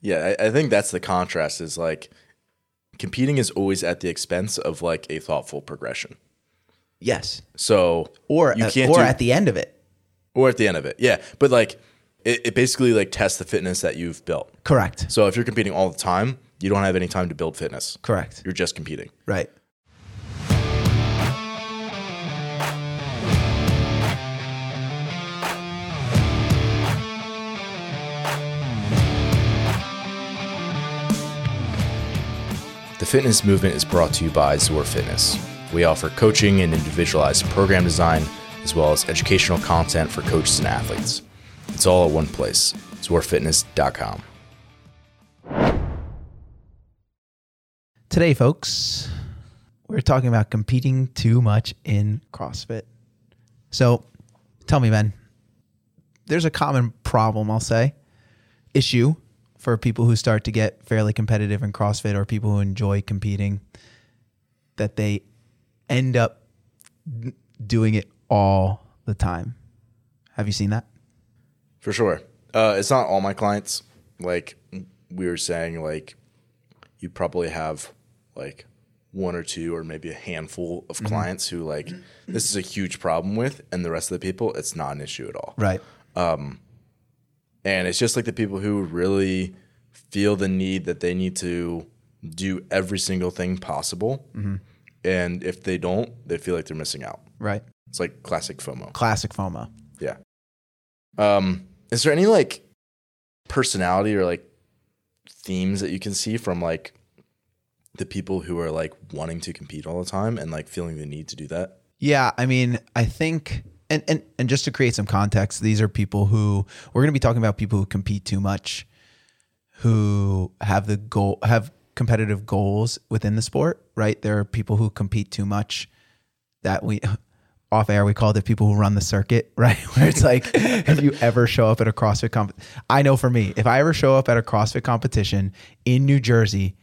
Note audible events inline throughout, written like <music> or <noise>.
Yeah, I, I think that's the contrast is like competing is always at the expense of like a thoughtful progression. Yes. So Or you at, can't or do- at the end of it. or at the end of it. Yeah. But like it, it basically like tests the fitness that you've built. Correct. So if you're competing all the time, you don't have any time to build fitness. Correct. You're just competing. Right. Fitness movement is brought to you by ZOAR Fitness. We offer coaching and individualized program design, as well as educational content for coaches and athletes. It's all at one place, zoarfitness.com. Today, folks, we're talking about competing too much in CrossFit. So, tell me, Ben, there's a common problem, I'll say, issue for people who start to get fairly competitive in CrossFit or people who enjoy competing that they end up doing it all the time. Have you seen that? For sure. Uh, it's not all my clients. Like we were saying, like you probably have like one or two or maybe a handful of clients who like this is a huge problem with, and the rest of the people, it's not an issue at all. Right. And it's just like the people who really feel the need that they need to do every single thing possible. And if they don't, they feel like they're missing out. Right. It's like classic FOMO. Classic FOMO. Yeah. Um, is there any like personality or like themes that you can see from like the people who are like wanting to compete all the time and like feeling the need to do that? Yeah, I mean, I think and and and just to create some context, these are people who we're going to be talking about people who compete too much, who have the goal have competitive goals within the sport, right? There are people who compete too much that we off air we called it people who run the circuit, <laughs> right? Where it's like if you ever show up at a CrossFit comp I know for me, if I ever show up at a CrossFit competition in New Jersey,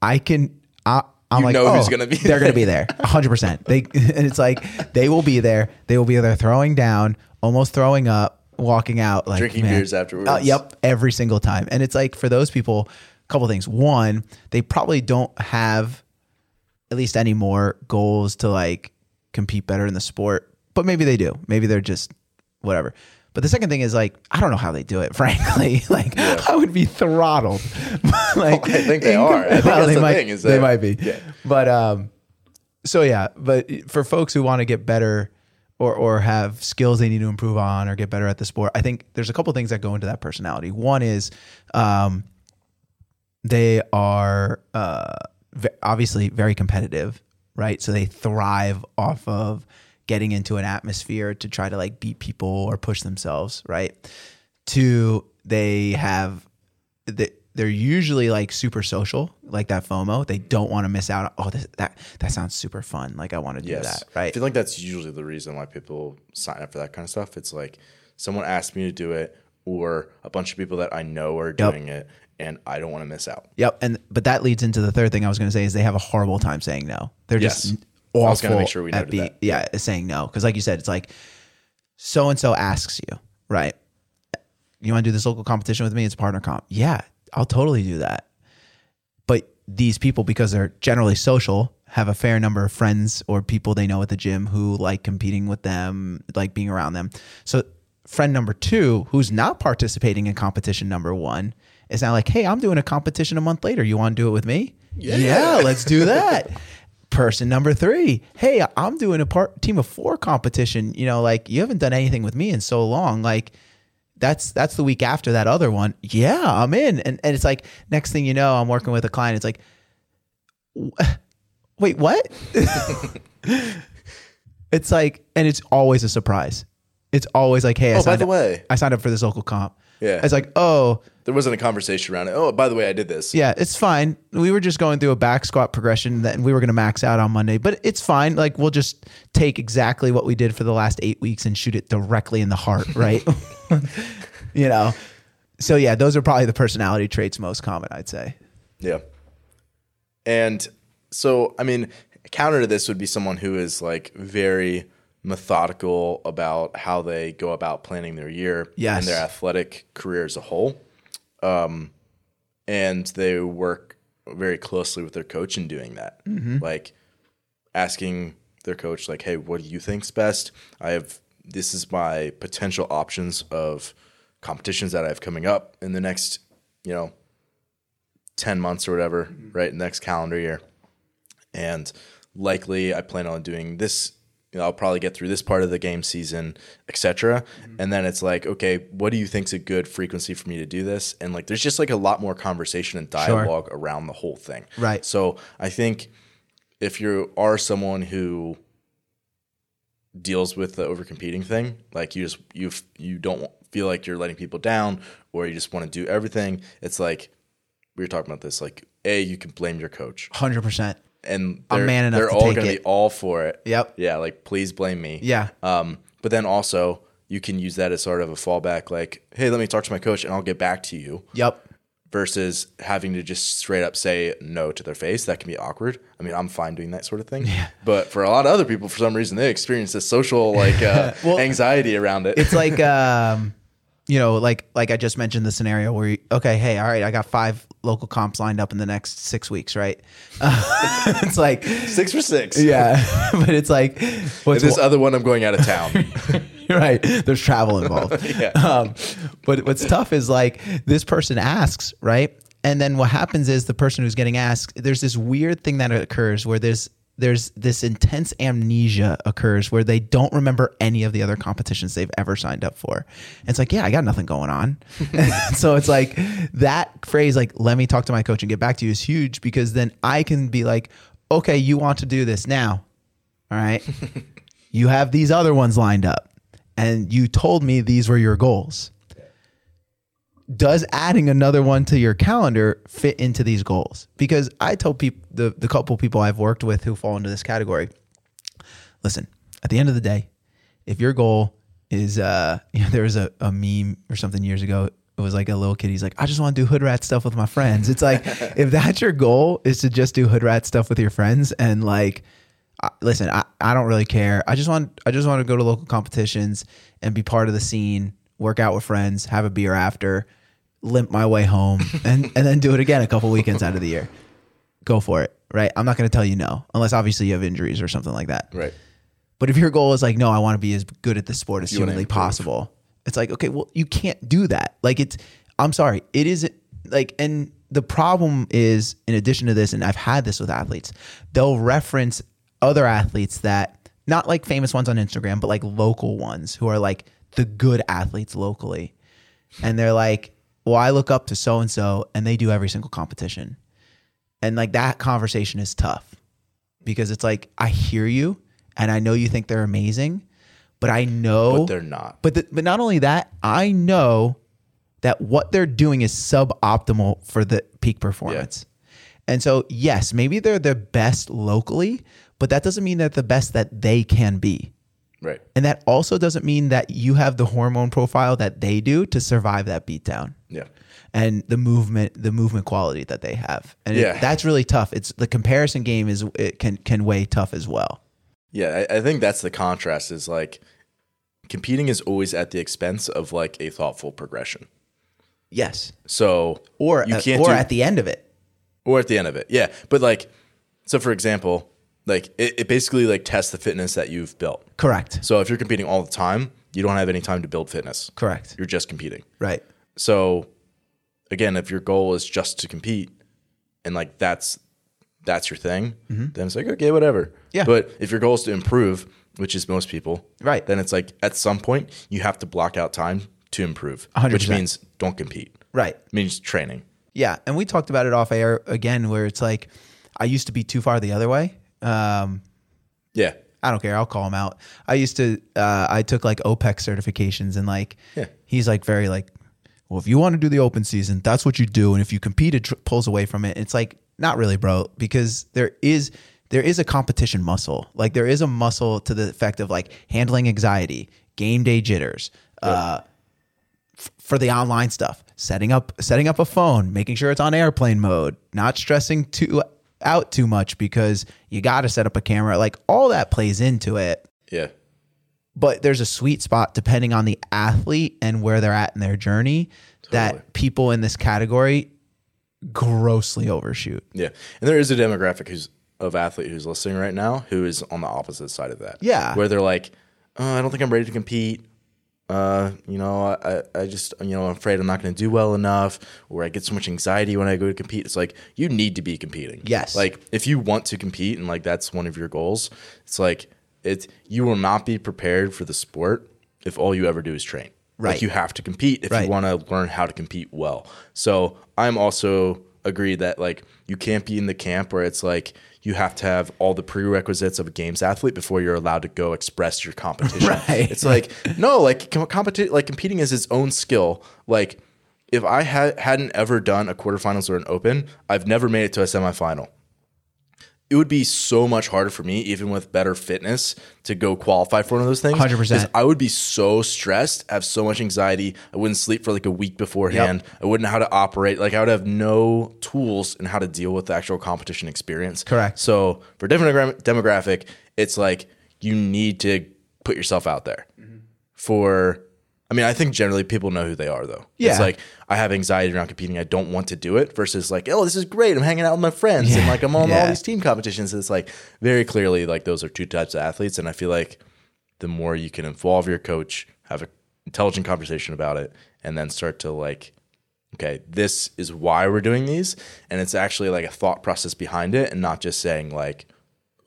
I can I I'm You like, know oh, who's gonna be They're gonna be there, hundred percent. They <laughs> and it's like they will be there. They will be there throwing down, almost throwing up, walking out, like Drinking man. beers afterwards. Uh, yep, every single time. And it's like for those people, a couple things. One, they probably don't have at least any more goals to like compete better in the sport, but maybe they do. Maybe they're just whatever. But the second thing is like I don't know how they do it. <laughs> Frankly, <laughs> like I would be throttled. <laughs> like I think they are. I think that's they the might, thing, is they might be. yeah. But um, so yeah. But for folks who want to get better or or have skills they need to improve on or get better at the sport, I think there's a couple things that go into that personality. One is um, they are uh, obviously very competitive, right? So they thrive off of getting into an atmosphere to try to like beat people or push themselves, right? Two, they have they, they're usually like super social, like that FOMO. They don't want to miss out. Oh, this, that that sounds super fun. Like I want to do Yes. that, right? I feel like that's usually the reason why people sign up for that kind of stuff. It's like someone asked me to do it, or a bunch of people that I know are doing it, and I don't want to miss out. Yep. And but that leads into the third thing I was going to say is they have a horrible time saying no. They're Yes. just I awful was gonna make sure we noted being that. yeah saying no because like you said it's like so and so asks you right. You want to do this local competition with me? It's partner comp. Yeah, I'll totally do that. But these people, because they're generally social, have a fair number of friends or people they know at the gym who like competing with them, like being around them. So, friend number two, who's not participating in competition number one, is now like, hey, I'm doing a competition a month later. You want to do it with me? Yeah, let's do that. <laughs> Person number three, hey, I'm doing a part team of four competition. You know, like you haven't done anything with me in so long. Like, that's that's the week after that other one. Yeah, I'm in. And and it's like next thing you know, I'm working with a client. It's like, <laughs> wait, what? <laughs> it's like, and it's always a surprise. It's always like, hey, I Oh, by the up, way. I signed up for this local comp. Yeah. It's like, oh, There wasn't a conversation around it. Oh, by the way, I did this. yeah, it's fine. We were just going through a back squat progression that we were going to max out on Monday, but it's fine. Like we'll just take exactly what we did for the last eight weeks and shoot it directly in the heart, right? <laughs> you know. So yeah, those are probably the personality traits most common, I'd say. Yeah. And so, I mean, counter to this would be someone who is like very methodical about how they go about planning their year Yes. and their athletic career as a whole. Um, and they work very closely with their coach in doing that. Like asking their coach, like, "Hey, what do you think's best? I have this is my potential options of competitions that I have coming up in the next, you know, ten months or whatever, right? Next calendar year, and likely I plan on doing this." You know, I'll probably get through this part of the game season, etc. Mm-hmm. And then it's like, okay, what do you think's a good frequency for me to do this? And like, there's just like a lot more conversation and dialogue around the whole thing. Right. So I think if you are someone who deals with the overcompeting thing, like you just you you don't feel like you're letting people down, or you just want to do everything. It's like we were talking about this. Like, a you can blame your coach, Hundred percent. And I'm they're, man enough they're to all take going to it. be all for it. Yep. Yeah, like please blame me. Yeah. Um, but then also you can use that as sort of a fallback, like, hey, let me talk to my coach and I'll get back to you Yep. versus having to just straight up say no to their face. That can be awkward. I mean, I'm fine doing that sort of thing. But for a lot of other people, for some reason, they experience this social like uh, <laughs> Well, anxiety around it. It's like <laughs> um, you know, like like I just mentioned the scenario where you, okay, hey, all right, I got five local comps lined up in the next six weeks, right? <laughs> it's like six for six. yeah, <laughs> but it's like what's This other one, I'm going out of town. <laughs> right. There's travel involved. Yeah. Um, but what's tough is like this person asks, right? And then what happens is the person who's getting asked, there's this weird thing that occurs where there's there's this intense amnesia occurs where they don't remember any of the other competitions they've ever signed up for. And it's like, yeah, I got nothing going on. <laughs> <laughs> So it's like that phrase, like, let me talk to my coach and get back to you is huge because then I can be like, okay, you want to do this now. All right. <laughs> you have these other ones lined up and you told me these were your goals. Does adding another one to your calendar fit into these goals? Because I told people the, the couple people I've worked with who fall into this category, listen, at the end of the day, if your goal is uh <laughs> you know, there was a, a meme or something years ago. It was like a little kid. He's like, I just want to do hood rat stuff with my friends. It's like <laughs> if that's your goal is to just do hood rat stuff with your friends and like I, listen, I, I don't really care. I just want I just want to go to local competitions and be part of the scene, work out with friends, have a beer after, limp my way home, <laughs> and and then do it again a couple weekends out of the year. Go for it, right? I'm not going to tell you no, unless obviously you have injuries or something like that. right. But if your goal is like, no, I want to be as good at the sport as You humanly possible, it's like, okay, well, you can't do that. Like, it's, I'm sorry, it is like, and the problem is, in addition to this, and I've had this with athletes, they'll reference other athletes that, not like famous ones on Instagram, but like local ones who are like the good athletes locally. And they're like, well, I look up to so and so, and they do every single competition. And like that conversation is tough because it's like, I hear you and I know you think they're amazing, but I know But they're not. but the, but not only that, I know that what they're doing is suboptimal for the peak performance. And so, yes, maybe they're the best locally, but that doesn't mean they're the best that they can be. Right. And that also doesn't mean that you have the hormone profile that they do to survive that beatdown Yeah. and the movement the movement quality that they have. And it- Yeah. that's really tough. It's the comparison game is it can can weigh tough as well. Yeah, I, I think that's the contrast is like competing is always at the expense of like a thoughtful progression. Yes. So Or you at, can't or do, at the end of it. or at the end of it. Yeah. But like so for example, like it, it basically like tests the fitness that you've built. Correct. So if you're competing all the time, you don't have any time to build fitness. Correct. You're just competing. Right. So again, if your goal is just to compete and like that's that's your thing, then it's like okay, whatever. Mm-hmm. Yeah. But if your goal is to improve, which is most people, Right. Then it's like at some point you have to block out time to improve, 100%. which means don't compete. Right. It means training. Yeah, and we talked about it off air again, where it's like I used to be too far the other way. Um, Yeah. I don't care. I'll call him out. I used to. Uh, I took like OPEX certifications, and like Yeah. he's like very like, well, if you want to do the open season, that's what you do, and if you compete, it tr- pulls away from it. It's like not really, bro, because there is there is a competition muscle. Like there is a muscle to the effect of like handling anxiety, game day jitters. Uh, for the online stuff setting up setting up a phone making sure it's on airplane mode not stressing too out too much because you got to set up a camera like all that plays into it Yeah. but there's a sweet spot depending on the athlete and where they're at in their journey Totally. that people in this category grossly overshoot. Yeah, and there is a demographic who's of athlete who's listening right now who is on the opposite side of that. Yeah. where they're like, oh, I don't think I'm ready to compete. Uh, you know, I, I just, you know, I'm afraid I'm not going to do well enough, or I get so much anxiety when I go to compete. It's like you need to be competing. Yes. Like if you want to compete and like that's one of your goals, it's like it. You will not be prepared for the sport if all you ever do is train. Right. Like you have to compete if Right. you want to learn how to compete well. So I'm also agree that like you can't be in the camp where it's like you have to have all the prerequisites of a games athlete before you're allowed to go express your competition. <laughs> Right. It's like no, like com- competi- like competing is its own skill. Like if I had hadn't ever done a quarterfinals or an open, I've never made it to a semifinal. It would be so much harder for me, even with better fitness, to go qualify for one of those things. 100%. 'Cause I would be so stressed, have so much anxiety. I wouldn't sleep for like a week beforehand. I wouldn't know how to operate. Like I would have no tools in how to deal with the actual competition experience. Correct. So for different demographic, it's like you need to put yourself out there. Mm-hmm. For, I mean, I think generally people know who they are though. Yeah. It's like I have anxiety around competing. I don't want to do it. Versus like, oh, this is great. I'm hanging out with my friends and like I'm on all these team competitions. It's like very clearly like those are two types of athletes, and I feel like the more you can involve your coach, have an intelligent conversation about it, and then start to like, okay, this is why we're doing these, and it's actually like a thought process behind it, and not just saying like,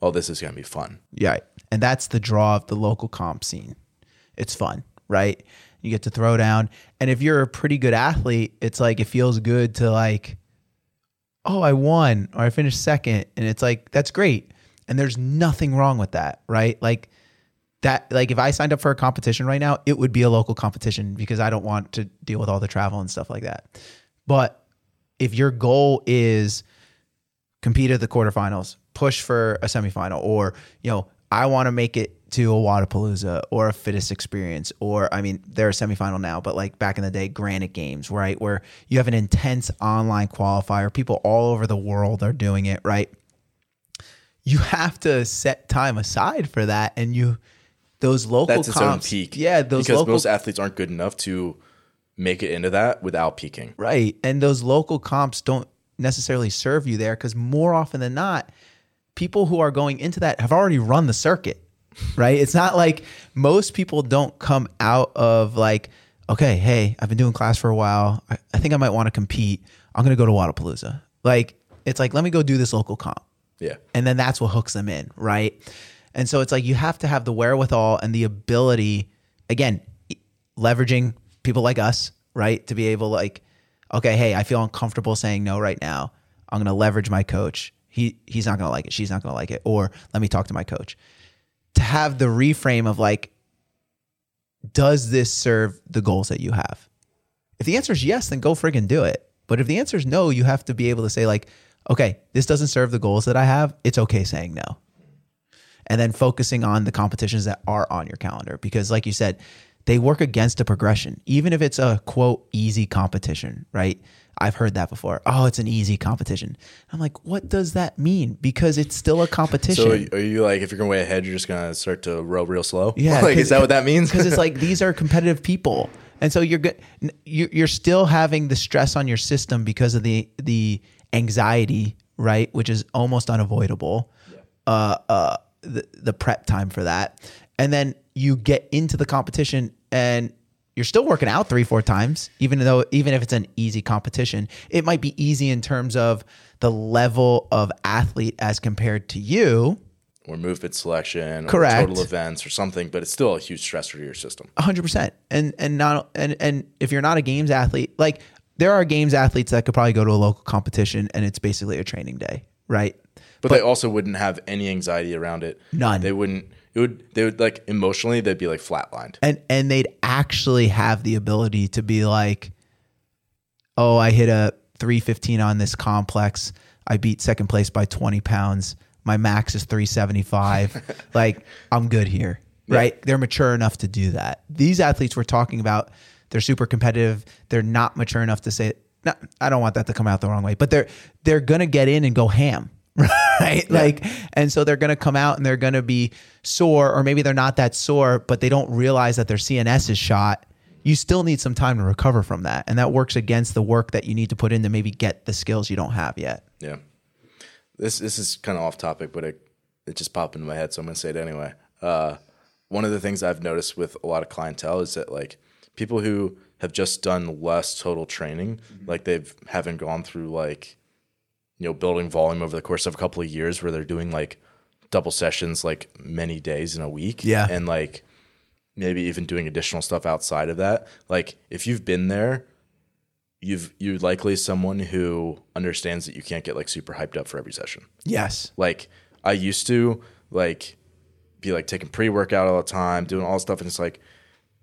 oh, this is gonna be fun. Yeah. And that's the draw of the local comp scene. It's fun, right? You get to throw down. And if you're a pretty good athlete, it's like it feels good to like, oh, I won or I finished second. And it's like, that's great. And there's nothing wrong with that, right? Like that, like if I signed up for a competition right now, it would be a local competition because I don't want to deal with all the travel and stuff like that. But if your goal is compete at the quarterfinals, push for a semifinal, or you know, I want to make it to a Wodapalooza or a fittest experience, or I mean, they're a semifinal now, but like back in the day, Granite Games, right, where you have an intense online qualifier, people all over the world are doing it, right? You have to set time aside for that, and you those local That's its comps, own peak. yeah, those because local most athletes aren't good enough to make it into that without peaking. Right. And those local comps don't necessarily serve you there because more often than not, people who are going into that have already run the circuit. Right. It's not like most people don't come out of like, okay, hey, I've been doing class for a while. I, I think I might want to compete. I'm going to go to Wodapalooza. Like, it's like, let me go do this local comp Yeah. and then that's what hooks them in, right? And so it's like you have to have the wherewithal and the ability, again, leveraging people like us, right, to be able like, okay, hey, I feel uncomfortable saying no right now. I'm gonna leverage my coach. He he's not gonna like it. She's not gonna like it. Or let me talk to my coach. To have the reframe of like, does this serve the goals that you have? If the answer is yes, then go friggin' do it. But if the answer is no, you have to be able to say, like, okay, this doesn't serve the goals that I have. It's okay saying no. And then focusing on the competitions that are on your calendar. Because, like you said, they work against a progression, even if it's a quote, easy competition, right? I've heard that before. Oh, it's an easy competition. I'm like, what does that mean? Because it's still a competition. So are you like if you're going to way ahead, you're just gonna start to row real slow? Yeah, <laughs> like is that what that means? Because it's <laughs> like these are competitive people, and so you're good. You're you're still having the stress on your system because of the the anxiety, right? Which is almost unavoidable. Uh, uh, the the prep time for that, and then you get into the competition and. You're still working out three, four times, even though even if it's an easy competition, it might be easy in terms of the level of athlete as compared to you, or movement selection, Correct. or total events, or something. But it's still a huge stressor to your system. hundred percent. And and not and and if you're not a games athlete, like there are games athletes that could probably go to a local competition and it's basically a training day, right? But, they also wouldn't have any anxiety around it. None. They wouldn't. It would. They would like emotionally. They'd be like flatlined. And and they'd actually have the ability to be like, oh, I hit a three fifteen on this complex. I beat second place by twenty pounds. My max is three seventy five. <laughs> like I'm good here, right? They're mature enough to do that. These athletes we're talking about, they're super competitive. They're not mature enough to say. No, I don't want that to come out the wrong way, but they're they're gonna get in and go ham, <laughs> right? Like, and so they're gonna come out and they're gonna be sore, or maybe they're not that sore, but they don't realize that their CNS is shot you still need some time to recover from that. And that works against the work that you need to put in to maybe get the skills you don't have yet. Yeah. This this is kind of off topic, but it it just popped into my head, so I'm gonna say it anyway. Uh, one of the things I've noticed with a lot of clientele is that like people who have just done less total training, like they've haven't gone through like you know building volume over the course of a couple of years, where they're doing like double sessions like many days in a week, Yeah. and like maybe even doing additional stuff outside of that. Like if you've been there, you've you're likely someone who understands that you can't get like super hyped up for every session. Yes. Like I used to like be like taking pre workout all the time, doing all this stuff, and it's like,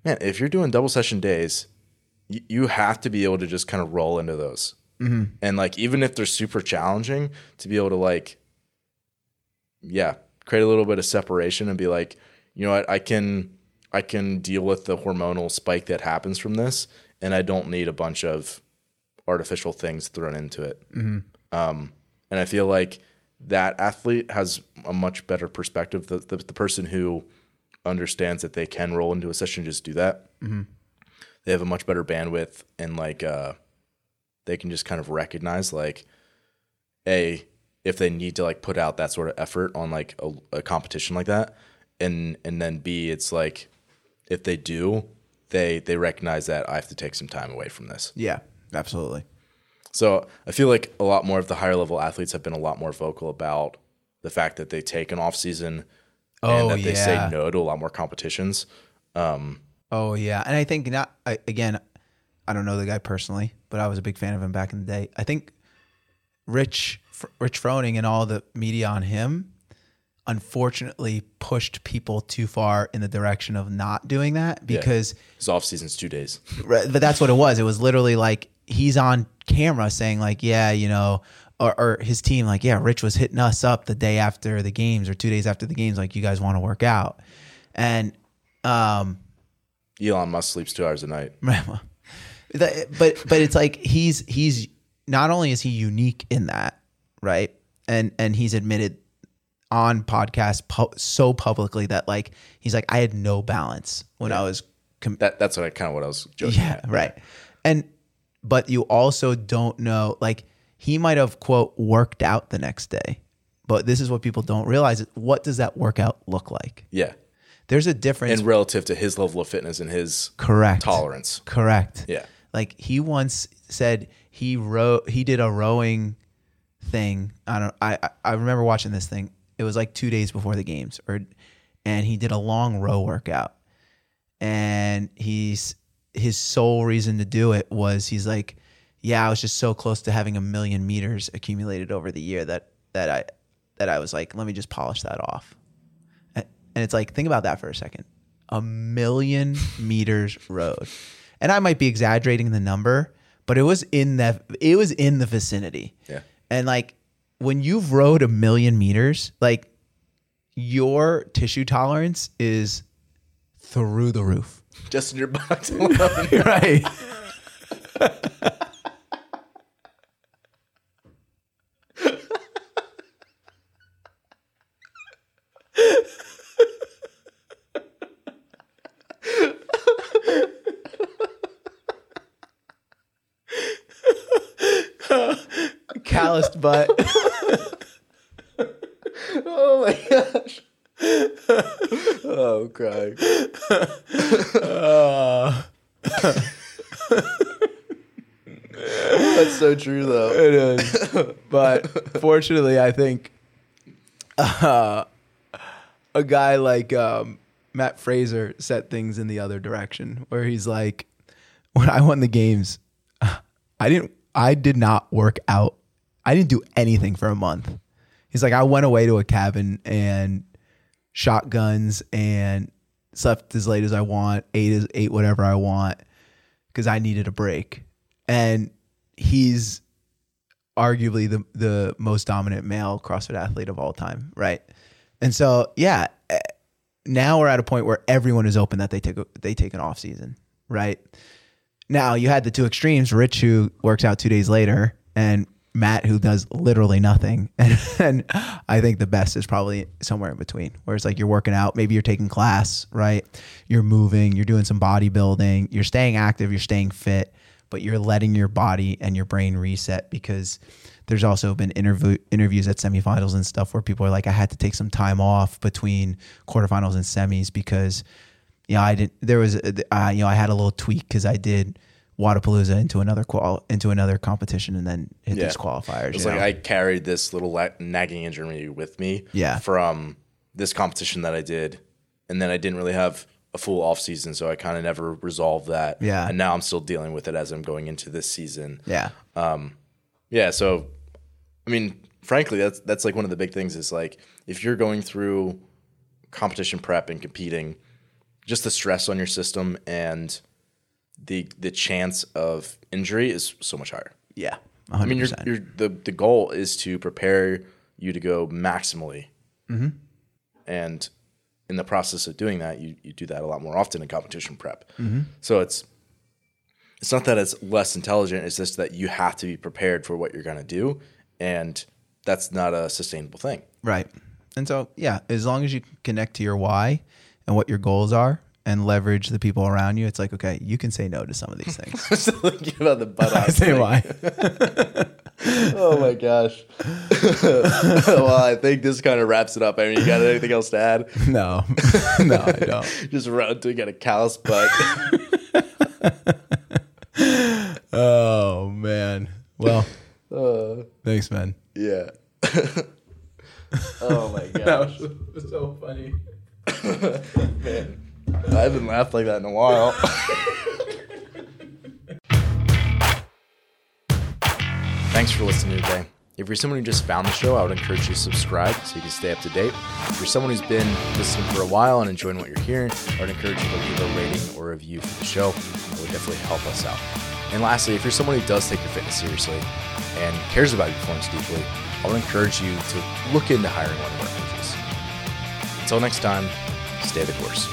man, if you're doing double session days, y- you have to be able to just kind of roll into those. And like even if they're super challenging, to be able to like, yeah, create a little bit of separation and be like, you know what, I can I can deal with the hormonal spike that happens from this, and I don't need a bunch of artificial things thrown into it. Um, and I feel like that athlete has a much better perspective. The, the, the person who understands that they can roll into a session and just do that, they have a much better bandwidth and like uh, they can just kind of recognize like, a if they need to like put out that sort of effort on like a, a competition like that, and and then b it's like if they do, they they recognize that I have to take some time away from this. Yeah. Absolutely. So I feel like a lot more of the higher level athletes have been a lot more vocal about the fact that they take an off season Oh, and that they say no to a lot more competitions. um, Oh yeah, and I think not I, again. I don't know the guy personally, but I was a big fan of him back in the day. I think Rich Rich Froning and all the media on him, unfortunately, pushed people too far in the direction of not doing that because. His off season's two days. Right, but that's what it was. It was literally like he's on camera saying like, yeah, you know, or, or his team like, yeah, Rich was hitting us up the day after the games or two days after the games, like you guys want to work out, and um, Elon Musk sleeps two hours a night. <laughs> But but it's like he's he's not only is he unique in that right and and he's admitted on podcast pu- so publicly that like he's like I had no balance when I was com- That that's what I kind of what I was joking. yeah at. right and but you also don't know like he might have quote worked out the next day but this is what people don't realize is what does that workout look like Yeah. there's a difference And relative to his level of fitness and his correct tolerance. Correct. Yeah. Like he once said he wrote he did a rowing thing. I don't I I- remember watching this thing. It was like 2 days before the games or and he did a long row workout. And he's his sole reason to do it was he's like, yeah, I was just so close to having a million meters accumulated over the year that that I that I was like, let me just polish that off. And and it's like, think about that for a second. A million meters rowed. And I might be exaggerating the number, but it was in that it was in the vicinity. Yeah. And like when you've rowed a million meters, like your tissue tolerance is through the roof. Just in your box alone. <laughs> right. <laughs> Calloused butt. <laughs> oh my gosh. oh, crying. That's so true, though. It is. But fortunately, I think uh, a guy like um, Matt Fraser set things in the other direction, where he's like, when I won the games, I didn't, I did not work out. I didn't do anything for a month. He's like, I went away to a cabin and shotguns and slept as late as I want, ate as ate whatever I want because I needed a break. And he's arguably the the most dominant male CrossFit athlete of all time, right? And so, yeah, eh, now we're at a point where everyone is open that they take they take an off season, right? Now you had the two extremes, Rich who works out 2 days later and Matt who does literally nothing. <laughs> And, and I think the best is probably somewhere in between, where it's like you're working out, maybe you're taking class, right? You're moving, you're doing some bodybuilding, you're staying active, you're staying fit, but you're letting your body and your brain reset because there's also been interview interviews at semifinals and stuff where people are like, I had to take some time off between quarterfinals and semis because, you know, I didn't. There was, uh, you know, I had a little tweak because I did Wodapalooza into another qual into another competition and then hit Yeah. these qualifiers. It's like know? I carried this little la- nagging injury with me Yeah. from this competition that I did. And then I didn't really have a full off season, so I kind of never resolved that. Yeah. And now I'm still dealing with it as I'm going into this season. yeah, um, Yeah, so I mean, frankly, that's that's like one of the big things is like if you're going through competition prep and competing, just the stress on your system and the the chance of injury is so much higher. yeah. I mean, you're, you're, the the goal is to prepare you to go maximally, Mm-hmm. and in the process of doing that, you you do that a lot more often in competition prep. Mm-hmm. So it's it's not that it's less intelligent; it's just that you have to be prepared for what you're going to do, and that's not a sustainable thing. Right. And so, yeah, as long as you connect to your why and what your goals are and leverage the people around you, it's like, okay, you can say no to some of these things. <laughs> Just thinking about the butt <laughs> off say why. <laughs> Oh my gosh. well, I think this kind of wraps it up. I mean, you got anything else to add? No, no, I don't. Just run to get a callous butt. Oh, man. Well, Uh, thanks, man. yeah. oh my gosh. so funny. Man, I haven't laughed like that in a while. <laughs> Thanks for listening today. If you're someone who just found the show, I would encourage you to subscribe so you can stay up to date. If you're someone who's been listening for a while and enjoying what you're hearing, I would encourage you to leave a rating or review for the show. It would definitely help us out. And lastly, if you're someone who does take your fitness seriously and cares about your performance deeply, I would encourage you to look into hiring one of our coaches. Until next time, stay the course.